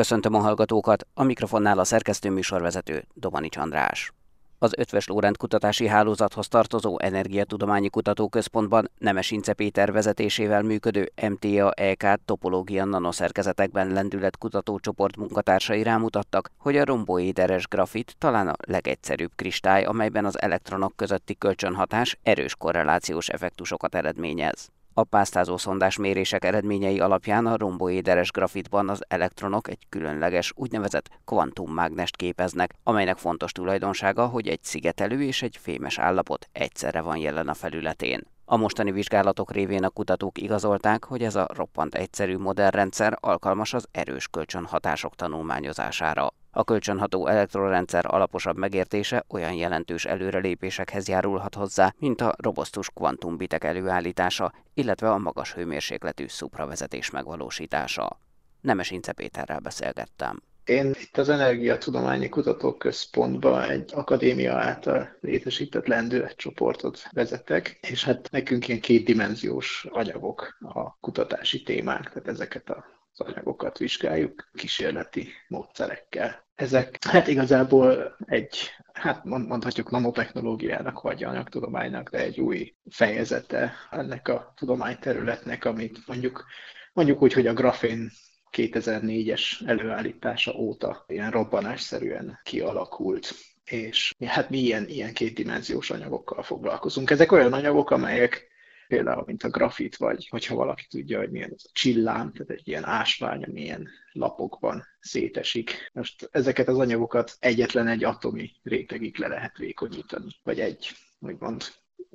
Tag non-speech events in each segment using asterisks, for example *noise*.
Köszöntöm a hallgatókat, a mikrofonnál a szerkesztő műsorvezető Domani András. Az Ötves Lórend Kutatási Hálózathoz tartozó Energiatudományi Kutatóközpontban Nemes Ince Péter vezetésével működő MTA-EK topológia nanoszerkezetekben lendület kutatócsoport munkatársai rámutattak, hogy a romboéderes grafit talán a legegyszerűbb kristály, amelyben az elektronok közötti kölcsönhatás erős korrelációs effektusokat eredményez. A pásztázó szondás mérések eredményei alapján a romboéderes grafitban az elektronok egy különleges úgynevezett kvantummágnest képeznek, amelynek fontos tulajdonsága, hogy egy szigetelő és egy fémes állapot egyszerre van jelen a felületén. A mostani vizsgálatok révén a kutatók igazolták, hogy ez a roppant egyszerű modellrendszer alkalmas az erős kölcsönhatások tanulmányozására. A kölcsönható elektrorendszer alaposabb megértése olyan jelentős előrelépésekhez járulhat hozzá, mint a robosztus kvantumbitek előállítása, illetve a magas hőmérsékletű szupravezetés megvalósítása. Nemes Ince Péterrel beszélgettem. Én itt az Energiatudományi Kutatóközpontban egy akadémia által létesített lendületcsoportot vezetek, és hát nekünk ilyen kétdimenziós anyagok a kutatási témák, tehát ezeket a az anyagokat vizsgáljuk kísérleti módszerekkel. Ezek hát igazából egy, hát mondhatjuk nanotechnológiának vagy anyagtudománynak, de egy új fejezete ennek a tudományterületnek, amit mondjuk, mondjuk úgy, hogy a grafén 2004-es előállítása óta ilyen robbanásszerűen kialakult és hát mi ilyen, ilyen kétdimenziós anyagokkal foglalkozunk. Ezek olyan anyagok, amelyek például, mint a grafit, vagy hogyha valaki tudja, hogy milyen az a csillám, tehát egy ilyen ásvány, ami ilyen lapokban szétesik. Most ezeket az anyagokat egyetlen egy atomi rétegig le lehet vékonyítani, vagy egy, úgymond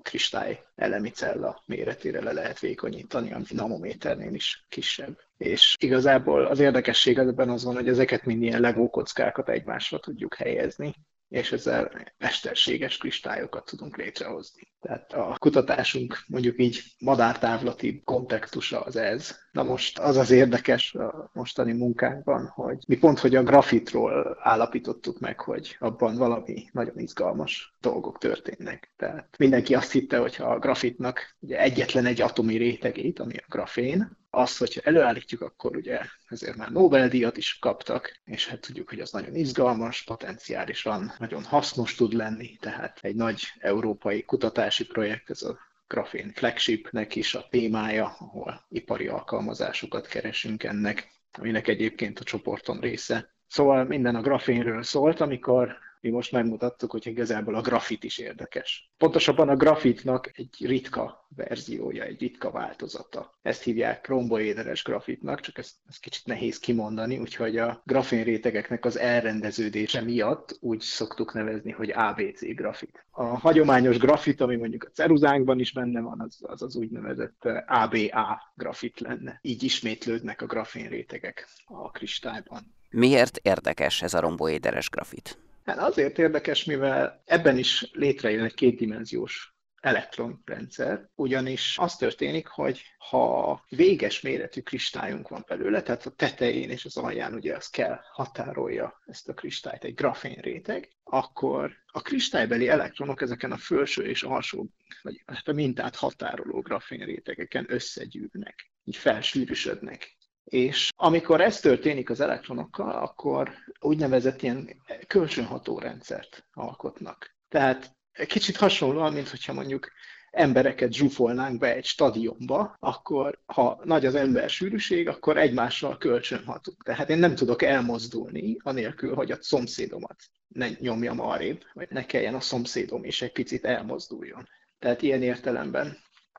kristály elemi cella méretére le lehet vékonyítani, ami nanométernél is kisebb. És igazából az érdekesség ebben az van, hogy ezeket mind ilyen legókockákat egymásra tudjuk helyezni, és ezzel mesterséges kristályokat tudunk létrehozni. Tehát a kutatásunk mondjuk így madártávlati kontextusa az ez. Na most az az érdekes a mostani munkánkban, hogy mi pont, hogy a grafitról állapítottuk meg, hogy abban valami nagyon izgalmas dolgok történnek. Tehát mindenki azt hitte, hogy ha a grafitnak ugye egyetlen egy atomi rétegét, ami a grafén, az, hogyha előállítjuk, akkor ugye ezért már Nobel-díjat is kaptak, és hát tudjuk, hogy az nagyon izgalmas, potenciálisan nagyon hasznos tud lenni, tehát egy nagy európai kutatási projekt, ez a Grafén Flagshipnek is a témája, ahol ipari alkalmazásokat keresünk ennek, aminek egyébként a csoporton része. Szóval minden a grafénről szólt, amikor mi most megmutattuk, hogy igazából a grafit is érdekes. Pontosabban a grafitnak egy ritka verziója, egy ritka változata. Ezt hívják romboéderes grafitnak, csak ezt, ezt kicsit nehéz kimondani, úgyhogy a grafén rétegeknek az elrendeződése miatt úgy szoktuk nevezni, hogy ABC grafit. A hagyományos grafit, ami mondjuk a ceruzánkban is benne van, az az, az úgynevezett ABA grafit lenne. Így ismétlődnek a grafén rétegek a kristályban. Miért érdekes ez a romboéderes grafit? Hát azért érdekes, mivel ebben is létrejön egy kétdimenziós elektronrendszer, ugyanis az történik, hogy ha véges méretű kristályunk van belőle, tehát a tetején és az alján ugye az kell határolja ezt a kristályt egy grafén réteg, akkor a kristálybeli elektronok ezeken a felső és alsó, vagy hát a mintát határoló grafén rétegeken összegyűlnek, így felsűrűsödnek. És amikor ez történik az elektronokkal, akkor úgynevezett ilyen kölcsönható rendszert alkotnak. Tehát kicsit hasonlóan, mint hogyha mondjuk embereket zsúfolnánk be egy stadionba, akkor ha nagy az ember sűrűség, akkor egymással kölcsönhatunk. Tehát én nem tudok elmozdulni, anélkül, hogy a szomszédomat ne nyomjam arrébb, vagy ne kelljen a szomszédom is egy picit elmozduljon. Tehát ilyen értelemben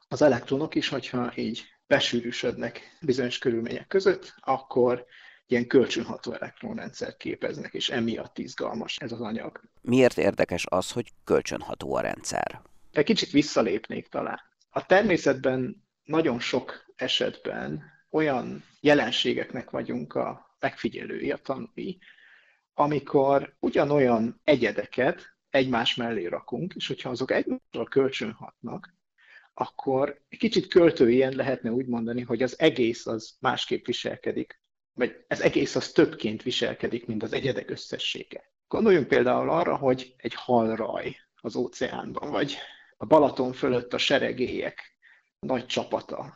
az elektronok is, hogyha így besűrűsödnek bizonyos körülmények között, akkor ilyen kölcsönható elektronrendszer képeznek, és emiatt izgalmas ez az anyag. Miért érdekes az, hogy kölcsönható a rendszer? Egy kicsit visszalépnék talán. A természetben nagyon sok esetben olyan jelenségeknek vagyunk a megfigyelői, a tanúi, amikor ugyanolyan egyedeket egymás mellé rakunk, és hogyha azok egymással kölcsönhatnak, akkor egy kicsit költőien lehetne úgy mondani, hogy az egész az másképp viselkedik, vagy ez egész az többként viselkedik, mint az egyedek összessége. Gondoljunk például arra, hogy egy halraj az óceánban, vagy a Balaton fölött a seregélyek nagy csapata,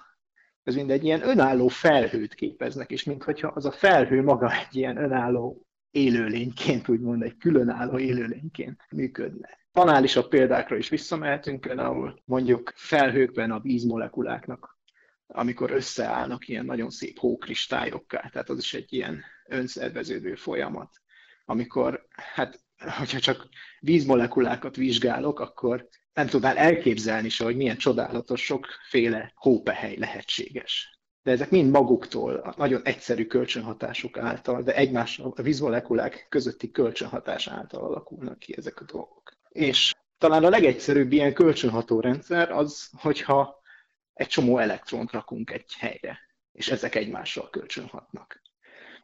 ez mind egy ilyen önálló felhőt képeznek, és mintha az a felhő maga egy ilyen önálló élőlényként, úgymond egy különálló élőlényként működne. Banálisabb példákra is visszamehetünk, például mondjuk felhőkben a vízmolekuláknak, amikor összeállnak ilyen nagyon szép hókristályokká, tehát az is egy ilyen önszerveződő folyamat, amikor, hát, hogyha csak vízmolekulákat vizsgálok, akkor nem tudnál elképzelni se, hogy milyen csodálatos sokféle hópehely lehetséges. De ezek mind maguktól, a nagyon egyszerű kölcsönhatásuk által, de egymás a vízmolekulák közötti kölcsönhatás által alakulnak ki ezek a dolgok. És talán a legegyszerűbb ilyen kölcsönható rendszer az, hogyha egy csomó elektront rakunk egy helyre, és ezek egymással kölcsönhatnak.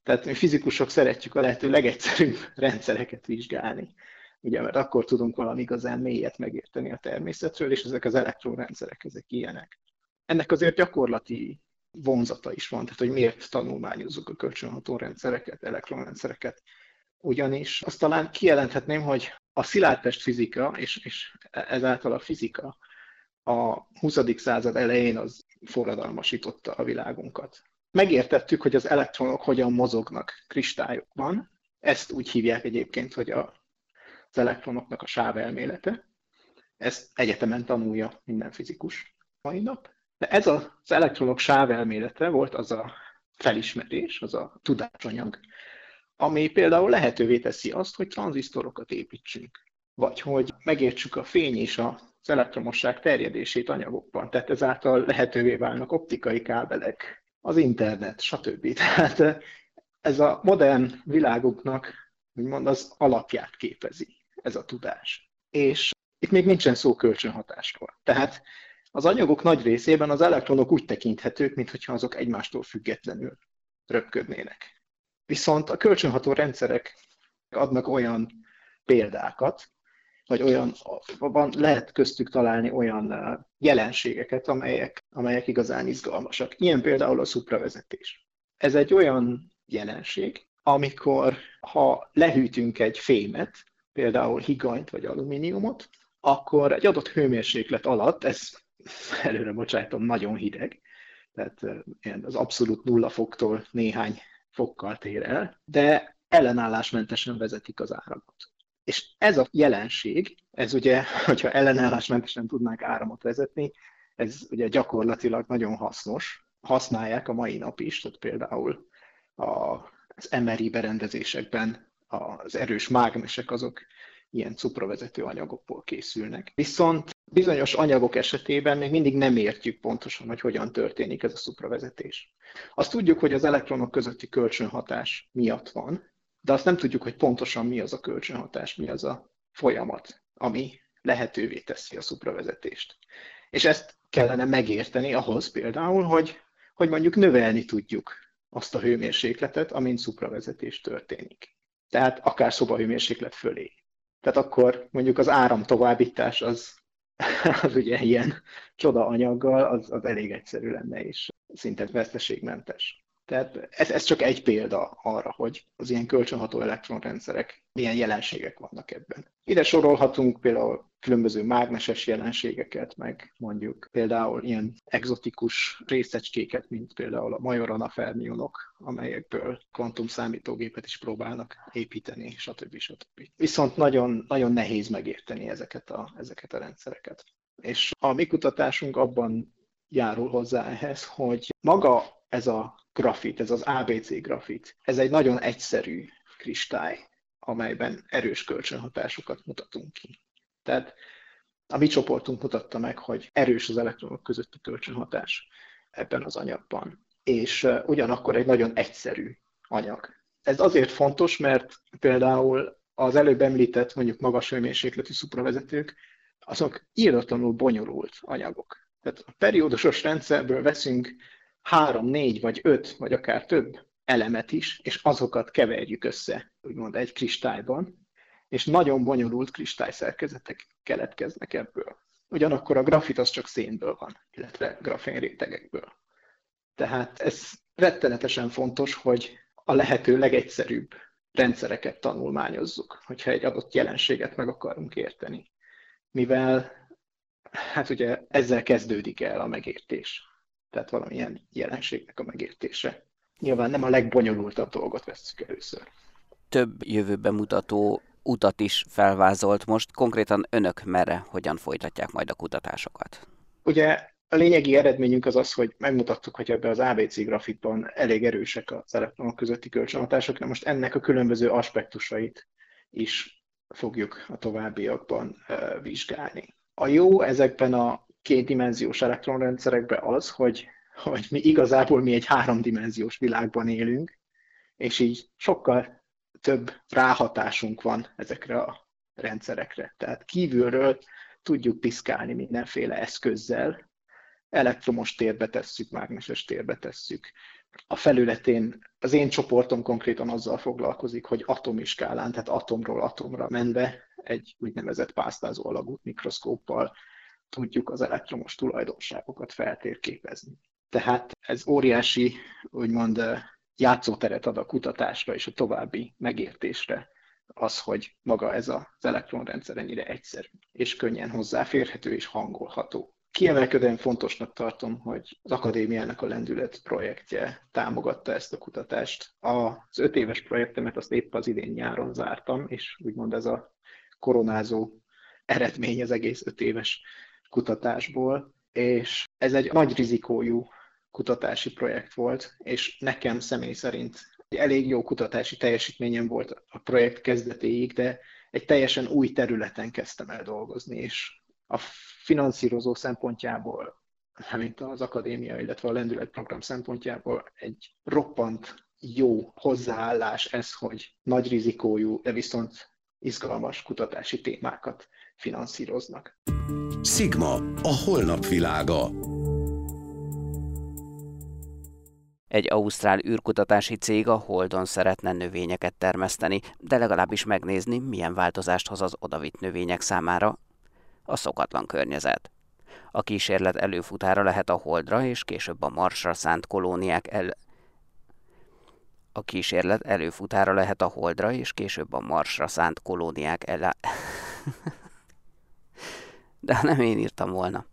Tehát mi fizikusok szeretjük a lehető legegyszerűbb *laughs* rendszereket vizsgálni, ugye, mert akkor tudunk valami igazán mélyet megérteni a természetről, és ezek az elektronrendszerek, ezek ilyenek. Ennek azért gyakorlati vonzata is van, tehát hogy miért tanulmányozzuk a kölcsönható rendszereket, elektronrendszereket. Ugyanis azt talán kijelenthetném, hogy a szilárdtest fizika, és, és ezáltal a fizika a 20. század elején az forradalmasította a világunkat. Megértettük, hogy az elektronok hogyan mozognak kristályokban. Ezt úgy hívják egyébként, hogy a, az elektronoknak a sávelmélete. Ezt egyetemen tanulja minden fizikus mai nap. De ez az elektronok sávelmélete volt az a felismerés, az a tudásanyag, ami például lehetővé teszi azt, hogy tranzisztorokat építsünk, vagy hogy megértsük a fény és az elektromosság terjedését anyagokban. Tehát ezáltal lehetővé válnak optikai kábelek, az internet, stb. *laughs* Tehát ez a modern világoknak, úgymond az alapját képezi, ez a tudás. És itt még nincsen szó kölcsönhatásról. Tehát az anyagok nagy részében az elektronok úgy tekinthetők, mintha azok egymástól függetlenül röpködnének. Viszont a kölcsönható rendszerek adnak olyan példákat, vagy olyan, van, lehet köztük találni olyan jelenségeket, amelyek, amelyek igazán izgalmasak. Ilyen például a szupravezetés. Ez egy olyan jelenség, amikor ha lehűtünk egy fémet, például higanyt vagy alumíniumot, akkor egy adott hőmérséklet alatt, ez *laughs* előre bocsájtom, nagyon hideg, tehát az abszolút nulla foktól néhány fokkal tér el, de ellenállásmentesen vezetik az áramot. És ez a jelenség, ez ugye, *laughs* hogyha ellenállásmentesen tudnánk áramot vezetni, ez ugye gyakorlatilag nagyon hasznos. Használják a mai nap is, tehát például az MRI berendezésekben az erős mágnesek azok ilyen cupravezető anyagokból készülnek. Viszont bizonyos anyagok esetében még mindig nem értjük pontosan, hogy hogyan történik ez a szupravezetés. Azt tudjuk, hogy az elektronok közötti kölcsönhatás miatt van, de azt nem tudjuk, hogy pontosan mi az a kölcsönhatás, mi az a folyamat, ami lehetővé teszi a szupravezetést. És ezt kellene megérteni ahhoz például, hogy, hogy mondjuk növelni tudjuk azt a hőmérsékletet, amin szupravezetés történik. Tehát akár szobahőmérséklet fölé. Tehát akkor mondjuk az áram továbbítás az, *laughs* az ugye ilyen csoda anyaggal, az, az elég egyszerű lenne, és szinte veszteségmentes. Tehát ez, ez csak egy példa arra, hogy az ilyen kölcsönható elektronrendszerek milyen jelenségek vannak ebben. Ide sorolhatunk például különböző mágneses jelenségeket, meg mondjuk például ilyen egzotikus részecskéket, mint például a Majorana fermionok, amelyekből kvantumszámítógépet is próbálnak építeni, stb. stb. Viszont nagyon, nagyon nehéz megérteni ezeket a, ezeket a rendszereket. És a mi kutatásunk abban járul hozzá ehhez, hogy maga ez a grafit, ez az ABC grafit, ez egy nagyon egyszerű kristály, amelyben erős kölcsönhatásokat mutatunk ki. Tehát a mi csoportunk mutatta meg, hogy erős az elektronok közötti kölcsönhatás ebben az anyagban. És ugyanakkor egy nagyon egyszerű anyag. Ez azért fontos, mert például az előbb említett mondjuk magas hőmérsékletű szupravezetők, azok írdatlanul bonyolult anyagok. Tehát a periódusos rendszerből veszünk három, négy, vagy öt, vagy akár több elemet is, és azokat keverjük össze, úgymond egy kristályban, és nagyon bonyolult kristályszerkezetek keletkeznek ebből. Ugyanakkor a grafit az csak szénből van, illetve grafén rétegekből. Tehát ez rettenetesen fontos, hogy a lehető legegyszerűbb rendszereket tanulmányozzuk, hogyha egy adott jelenséget meg akarunk érteni. Mivel hát ugye ezzel kezdődik el a megértés. Tehát valamilyen jelenségnek a megértése. Nyilván nem a legbonyolultabb dolgot vesszük először. Több jövőben mutató utat is felvázolt most. Konkrétan önök merre, hogyan folytatják majd a kutatásokat? Ugye a lényegi eredményünk az az, hogy megmutattuk, hogy ebbe az ABC grafitban elég erősek az elektronok közötti kölcsönhatások, de most ennek a különböző aspektusait is fogjuk a továbbiakban vizsgálni. A jó ezekben a kétdimenziós elektronrendszerekben az, hogy, hogy mi igazából mi egy háromdimenziós világban élünk, és így sokkal több ráhatásunk van ezekre a rendszerekre. Tehát kívülről tudjuk piszkálni mindenféle eszközzel, elektromos térbe tesszük, mágneses térbe tesszük. A felületén az én csoportom konkrétan azzal foglalkozik, hogy atomiskálán, tehát atomról atomra menve egy úgynevezett pásztázó alagút mikroszkóppal tudjuk az elektromos tulajdonságokat feltérképezni. Tehát ez óriási, úgymond játszóteret ad a kutatásra és a további megértésre az, hogy maga ez az elektronrendszer ennyire egyszerű, és könnyen hozzáférhető és hangolható. Kiemelkedően fontosnak tartom, hogy az akadémiának a lendület projektje támogatta ezt a kutatást. Az öt éves projektemet azt épp az idén nyáron zártam, és úgymond ez a koronázó eredmény az egész öt éves kutatásból, és ez egy nagy rizikójú kutatási projekt volt, és nekem személy szerint elég jó kutatási teljesítményem volt a projekt kezdetéig, de egy teljesen új területen kezdtem el dolgozni, és a finanszírozó szempontjából, mint az akadémia, illetve a lendületprogram szempontjából egy roppant jó hozzáállás ez, hogy nagy rizikójú, de viszont izgalmas kutatási témákat finanszíroznak. Sigma, a holnap világa. Egy ausztrál űrkutatási cég a Holdon szeretne növényeket termeszteni, de legalábbis megnézni, milyen változást hoz az odavitt növények számára a szokatlan környezet. A kísérlet előfutára lehet a Holdra és később a Marsra szánt kolóniák el... A kísérlet előfutára lehet a Holdra és később a Marsra szánt kolóniák el... De nem én írtam volna.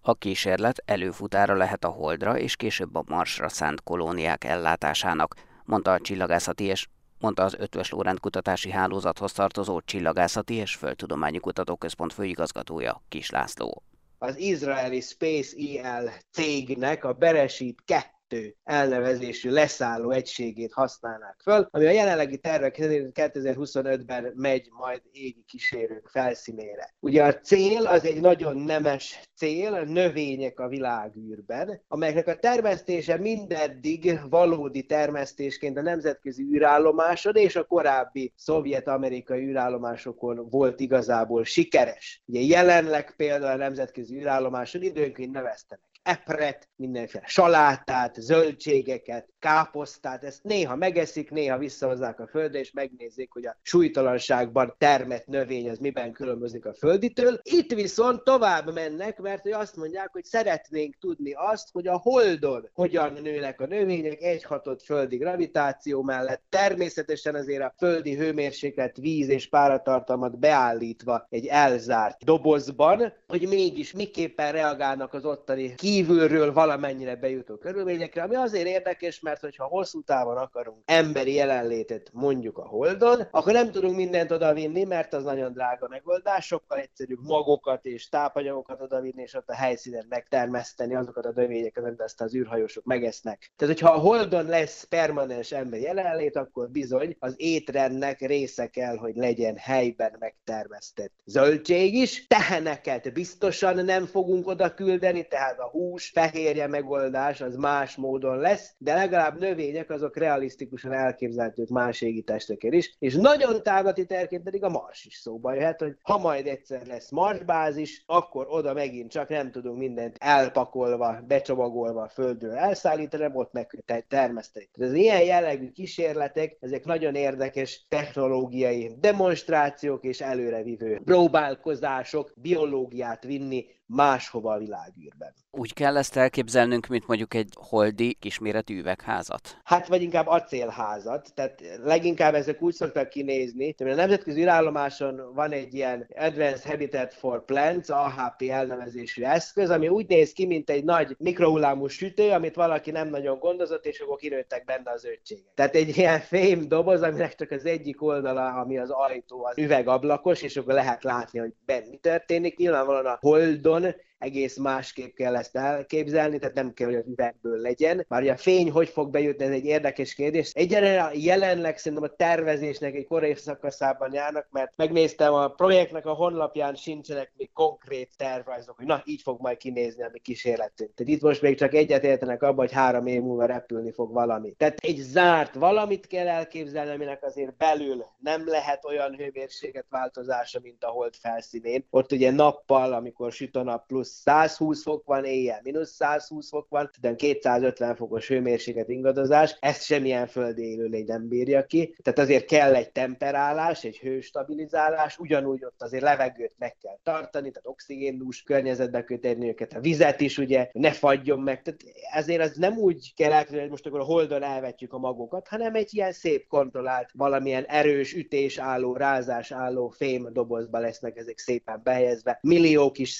A kísérlet előfutára lehet a Holdra és később a Marsra szánt kolóniák ellátásának, mondta a csillagászati és mondta az Ötvös Lórend kutatási hálózathoz tartozó Csillagászati és Földtudományi Kutatóközpont főigazgatója Kis László. Az izraeli Space EL cégnek a Beresit 2 kettő elnevezésű leszálló egységét használnák föl, ami a jelenlegi tervek 2025-ben megy majd égi kísérők felszínére. Ugye a cél az egy nagyon nemes cél, a növények a világűrben, amelyeknek a termesztése mindeddig valódi termesztésként a nemzetközi űrállomáson és a korábbi szovjet-amerikai űrállomásokon volt igazából sikeres. Ugye jelenleg például a nemzetközi űrállomáson időnként neveztenek epret, mindenféle salátát, zöldségeket, káposztát, ezt néha megeszik, néha visszahozzák a földre, és megnézik, hogy a súlytalanságban termett növény az miben különbözik a földitől. Itt viszont tovább mennek, mert hogy azt mondják, hogy szeretnénk tudni azt, hogy a holdon hogyan nőnek a növények egy hatott földi gravitáció mellett, természetesen azért a földi hőmérséklet, víz és páratartalmat beállítva egy elzárt dobozban, hogy mégis miképpen reagálnak az ottani kívülről valamennyire bejutó körülményekre, ami azért érdekes, mert hogyha hosszú távon akarunk emberi jelenlétet mondjuk a Holdon, akkor nem tudunk mindent odavinni, mert az nagyon drága megoldás, sokkal egyszerűbb magokat és tápanyagokat odavinni, és ott a helyszínen megtermeszteni azokat a növényeket, amit ezt az űrhajósok megesznek. Tehát, hogyha a Holdon lesz permanens emberi jelenlét, akkor bizony az étrendnek része kell, hogy legyen helyben megtermesztett zöldség is, teheneket biztosan nem fogunk oda küldeni, tehát a hú hús, fehérje megoldás az más módon lesz, de legalább növények azok realisztikusan elképzelhetők más égitesteken is, és nagyon távlati terként pedig a Mars is szóba jöhet, hogy ha majd egyszer lesz Marsbázis, akkor oda megint csak nem tudunk mindent elpakolva, becsomagolva Földről elszállítani, ott meg termeszteni. Tehát az ilyen jellegű kísérletek, ezek nagyon érdekes technológiai demonstrációk és előrevívő próbálkozások, biológiát vinni máshova a világűrben. Úgy kell ezt elképzelnünk, mint mondjuk egy holdi kisméretű üvegházat? Hát, vagy inkább acélházat. Tehát leginkább ezek úgy szoktak kinézni, hogy a nemzetközi űrállomáson van egy ilyen Advanced Habitat for Plants, AHP elnevezésű eszköz, ami úgy néz ki, mint egy nagy mikrohullámú sütő, amit valaki nem nagyon gondozott, és akkor kinőttek benne az ötségek. Tehát egy ilyen fém doboz, aminek csak az egyik oldala, ami az ajtó, az üvegablakos, és akkor lehet látni, hogy benne mi történik. Nyilvánvalóan a Holdon olha, egész másképp kell ezt elképzelni, tehát nem kell, hogy az üvegből legyen. Már ugye a fény hogy fog bejutni, ez egy érdekes kérdés. Egyelőre jelenleg szerintem a tervezésnek egy korai szakaszában járnak, mert megnéztem a projektnek a honlapján sincsenek még konkrét tervrajzok, hogy na, így fog majd kinézni a mi kísérletünk. Tehát itt most még csak egyet értenek abban, hogy három év múlva repülni fog valami. Tehát egy zárt valamit kell elképzelni, aminek azért belül nem lehet olyan hőmérséklet változása, mint a hold felszínén. Ott ugye nappal, amikor süt a nap plusz 120 fok van éjjel, mínusz 120 fok van, de 250 fokos hőmérséklet ingadozás, ezt semmilyen földi élőlény nem bírja ki. Tehát azért kell egy temperálás, egy hőstabilizálás, ugyanúgy ott azért levegőt meg kell tartani, tehát oxigéndús környezetbe kötni őket, a vizet is ugye, ne fagyjon meg. Tehát ezért az nem úgy kell elképzelni, hogy most akkor a holdon elvetjük a magokat, hanem egy ilyen szép kontrollált, valamilyen erős ütés álló, rázás álló fém dobozba lesznek ezek szépen behelyezve, millió kis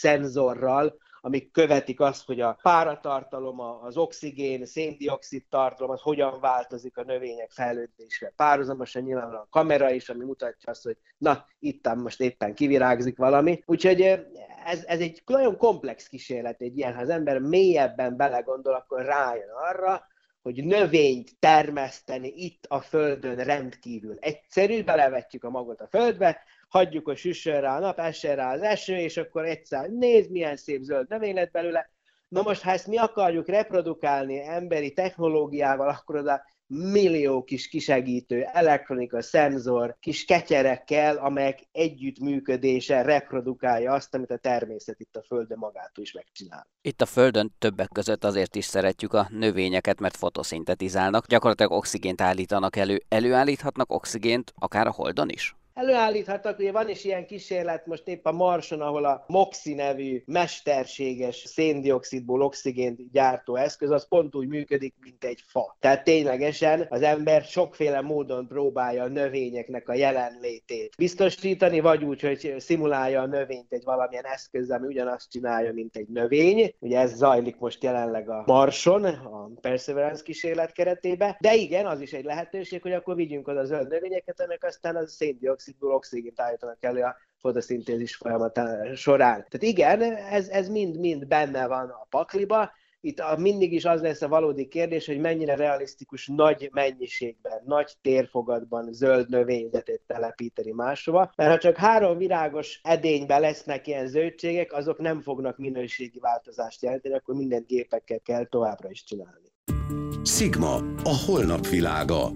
szenzorral, amik követik azt, hogy a páratartalom, az oxigén, széndiokszid tartalom, az hogyan változik a növények fejlődésre. Párhuzamosan nyilvánvalóan a kamera is, ami mutatja azt, hogy na, itt most éppen kivirágzik valami. Úgyhogy ez, ez egy nagyon komplex kísérlet egy ilyen, ha az ember mélyebben belegondol, akkor rájön arra, hogy növényt termeszteni itt a Földön rendkívül egyszerű, belevetjük a magot a földbe, hagyjuk, hogy süssön rá a nap, essen rá az eső, és akkor egyszer nézd, milyen szép zöld növény lett belőle. Na most, ha ezt mi akarjuk reprodukálni emberi technológiával, akkor oda millió kis kisegítő, elektronika, szenzor, kis ketyerekkel, amelyek együttműködése reprodukálja azt, amit a természet itt a Földön magától is megcsinál. Itt a Földön többek között azért is szeretjük a növényeket, mert fotoszintetizálnak, gyakorlatilag oxigént állítanak elő. Előállíthatnak oxigént akár a Holdon is? Előállíthatnak, ugye van is ilyen kísérlet most épp a Marson, ahol a MOXI nevű mesterséges széndiokszidból oxigént gyártó eszköz, az pont úgy működik, mint egy fa. Tehát ténylegesen az ember sokféle módon próbálja a növényeknek a jelenlétét biztosítani, vagy úgy, hogy szimulálja a növényt egy valamilyen eszköz, ami ugyanazt csinálja, mint egy növény. Ugye ez zajlik most jelenleg a Marson, a Perseverance kísérlet keretében. De igen, az is egy lehetőség, hogy akkor vigyünk oda zöld növényeket, ennek aztán az széndiokszid dioxidból oxigént állítanak elő a fotoszintézis folyamatán során. Tehát igen, ez, ez mind-mind benne van a pakliba, itt a, mindig is az lesz a valódi kérdés, hogy mennyire realisztikus nagy mennyiségben, nagy térfogatban zöld növényzetét telepíteni máshova, mert ha csak három virágos edényben lesznek ilyen zöldségek, azok nem fognak minőségi változást jelenteni, akkor minden gépekkel kell továbbra is csinálni. Sigma, a holnap világa.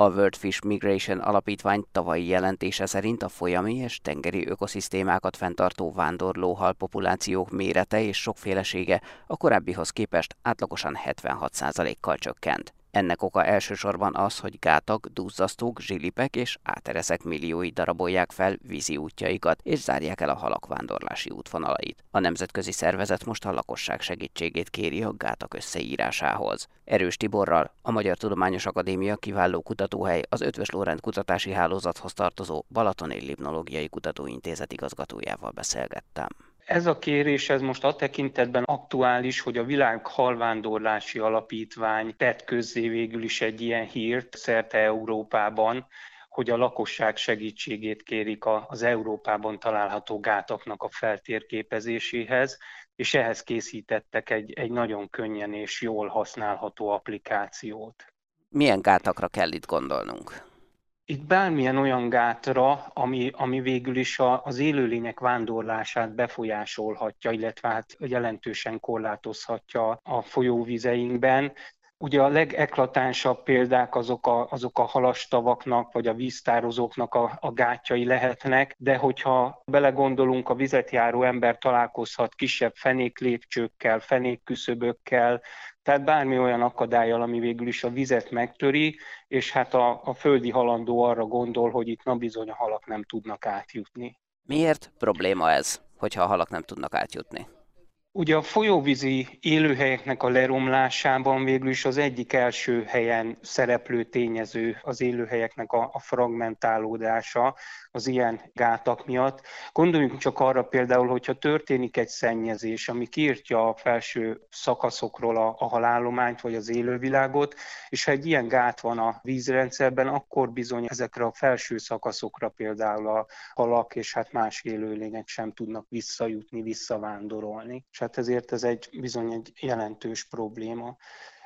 A World Fish Migration Alapítvány tavalyi jelentése szerint a folyami és tengeri ökoszisztémákat fenntartó vándorlóhal populációk mérete és sokfélesége a korábbihoz képest átlagosan 76%-kal csökkent. Ennek oka elsősorban az, hogy gátak, duzzasztók, zsilipek és átereszek milliói darabolják fel vízi útjaikat, és zárják el a halak vándorlási útvonalait. A nemzetközi szervezet most a lakosság segítségét kéri a gátak összeírásához. Erős Tiborral, a Magyar Tudományos Akadémia kiváló kutatóhely az Ötvös Lórend kutatási hálózathoz tartozó Balatoni Limnológiai Kutatóintézet igazgatójával beszélgettem. Ez a kérés ez most a tekintetben aktuális, hogy a Világ Halvándorlási Alapítvány tett közzé végül is egy ilyen hírt szerte Európában, hogy a lakosság segítségét kérik az Európában található gátaknak a feltérképezéséhez, és ehhez készítettek egy, egy nagyon könnyen és jól használható applikációt. Milyen gátakra kell itt gondolnunk? Itt bármilyen olyan gátra, ami, ami végül is a, az élőlények vándorlását befolyásolhatja, illetve hát jelentősen korlátozhatja a folyóvizeinkben. Ugye a legeklatánsabb példák azok a, azok a halastavaknak, vagy a víztározóknak a, a gátjai lehetnek, de hogyha belegondolunk, a vizet járó ember találkozhat kisebb fenéklépcsőkkel, fenékküszöbökkel, tehát bármi olyan akadályal, ami végül is a vizet megtöri, és hát a, a földi halandó arra gondol, hogy itt na bizony a halak nem tudnak átjutni. Miért probléma ez, hogyha a halak nem tudnak átjutni? Ugye a folyóvízi élőhelyeknek a leromlásában végül is az egyik első helyen szereplő tényező az élőhelyeknek a, a fragmentálódása az ilyen gátak miatt. Gondoljunk csak arra például, hogyha történik egy szennyezés, ami kiirtja a felső szakaszokról a, a halállományt vagy az élővilágot, és ha egy ilyen gát van a vízrendszerben, akkor bizony ezekre a felső szakaszokra például a halak és hát más élőlények sem tudnak visszajutni, visszavándorolni. És hát ezért ez egy bizony egy jelentős probléma.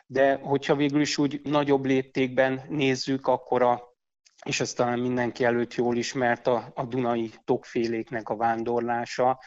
De hogyha végül is úgy nagyobb léptékben nézzük, akkor a és ez talán mindenki előtt jól ismert a, a Dunai tokféléknek a vándorlása,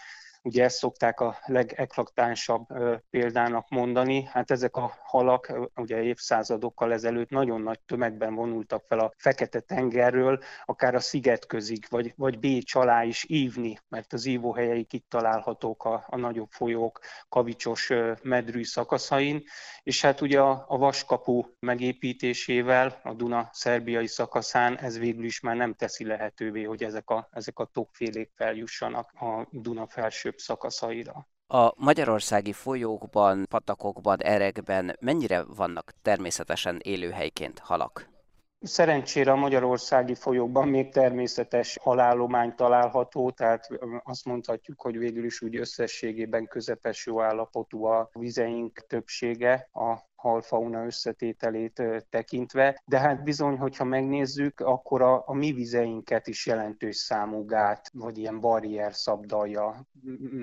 Ugye ezt szokták a legeklaktánsabb példának mondani. Hát ezek a halak ugye évszázadokkal ezelőtt nagyon nagy tömegben vonultak fel a Fekete-tengerről, akár a szigetközig, vagy, vagy Bécs alá is ívni, mert az ívóhelyeik itt találhatók a, a nagyobb folyók kavicsos medrű szakaszain, és hát ugye a, a vaskapu megépítésével a Duna szerbiai szakaszán ez végül is már nem teszi lehetővé, hogy ezek a, ezek a tokfélék feljussanak a Duna felső később szakaszaira. A magyarországi folyókban, patakokban, erekben mennyire vannak természetesen élőhelyként halak? Szerencsére a magyarországi folyókban még természetes halállomány található, tehát azt mondhatjuk, hogy végül is úgy összességében közepes jó állapotú a vizeink többsége a halfauna összetételét tekintve, de hát bizony, hogyha megnézzük, akkor a, a mi vizeinket is jelentős számú gát, vagy ilyen barrier szabdalja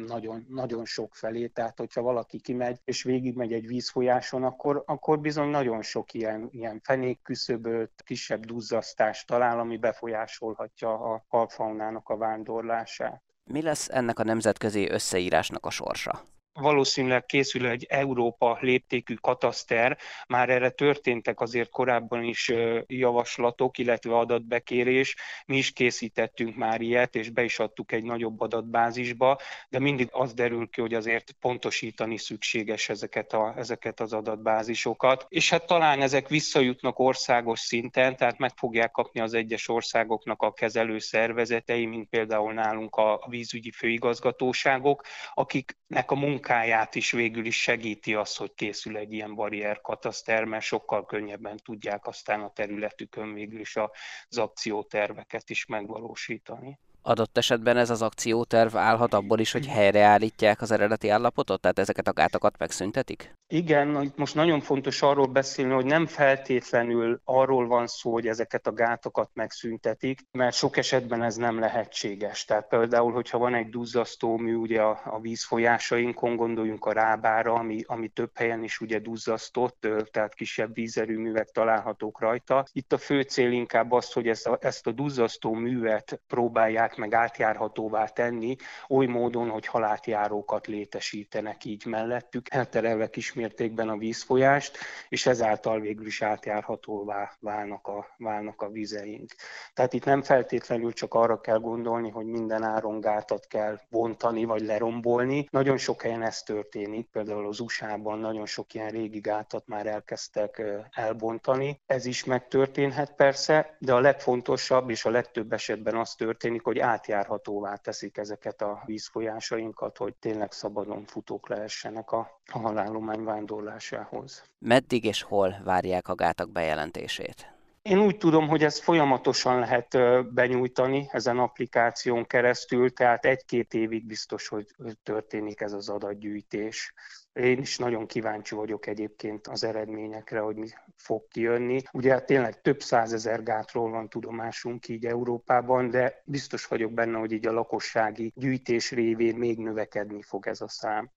nagyon, nagyon sok felé, tehát hogyha valaki kimegy és végigmegy egy vízfolyáson, akkor, akkor bizony nagyon sok ilyen, ilyen fenékküszöböt, kisebb duzzasztást talál, ami befolyásolhatja a halfaunának a vándorlását. Mi lesz ennek a nemzetközi összeírásnak a sorsa? Valószínűleg készül egy Európa léptékű kataszter, már erre történtek azért korábban is javaslatok, illetve adatbekérés. Mi is készítettünk már ilyet, és be is adtuk egy nagyobb adatbázisba, de mindig az derül ki, hogy azért pontosítani szükséges ezeket, a, ezeket az adatbázisokat. És hát talán ezek visszajutnak országos szinten, tehát meg fogják kapni az egyes országoknak a kezelő szervezetei, mint például nálunk a vízügyi főigazgatóságok, akiknek a munka munkáját is végül is segíti az, hogy készül egy ilyen barrier kataszter, mert sokkal könnyebben tudják aztán a területükön végül is az akcióterveket is megvalósítani adott esetben ez az akcióterv állhat abból is, hogy helyreállítják az eredeti állapotot, tehát ezeket a gátakat megszüntetik? Igen, most nagyon fontos arról beszélni, hogy nem feltétlenül arról van szó, hogy ezeket a gátakat megszüntetik, mert sok esetben ez nem lehetséges. Tehát például, hogyha van egy duzzasztó mű ugye a, a vízfolyásainkon, gondoljunk a rábára, ami, ami több helyen is ugye duzzasztott, tehát kisebb vízerőművek találhatók rajta. Itt a fő cél inkább az, hogy ezt a, ezt a duzzasztó művet próbálják tudják meg átjárhatóvá tenni, oly módon, hogy halátjárókat létesítenek így mellettük, elterelve kismértékben a vízfolyást, és ezáltal végül is átjárhatóvá válnak a, válnak a vizeink. Tehát itt nem feltétlenül csak arra kell gondolni, hogy minden áron gátat kell bontani vagy lerombolni. Nagyon sok helyen ez történik, például az USA-ban nagyon sok ilyen régi gátat már elkezdtek elbontani. Ez is megtörténhet persze, de a legfontosabb és a legtöbb esetben az történik, hogy átjárhatóvá teszik ezeket a vízfolyásainkat, hogy tényleg szabadon futók lehessenek a, a halállomány vándorlásához. Meddig és hol várják a gátak bejelentését? Én úgy tudom, hogy ezt folyamatosan lehet benyújtani ezen applikáción keresztül, tehát egy-két évig biztos, hogy történik ez az adatgyűjtés. Én is nagyon kíváncsi vagyok egyébként az eredményekre, hogy mi fog kijönni. Ugye hát tényleg több százezer gátról van tudomásunk így Európában, de biztos vagyok benne, hogy így a lakossági gyűjtés révén még növekedni fog ez a szám.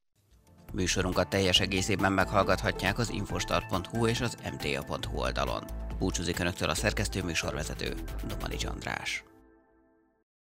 Műsorunkat teljes egészében meghallgathatják az infostar.hu és az mta.hu oldalon. Búcsúzik Önöktől a szerkesztő műsorvezető, Domani András.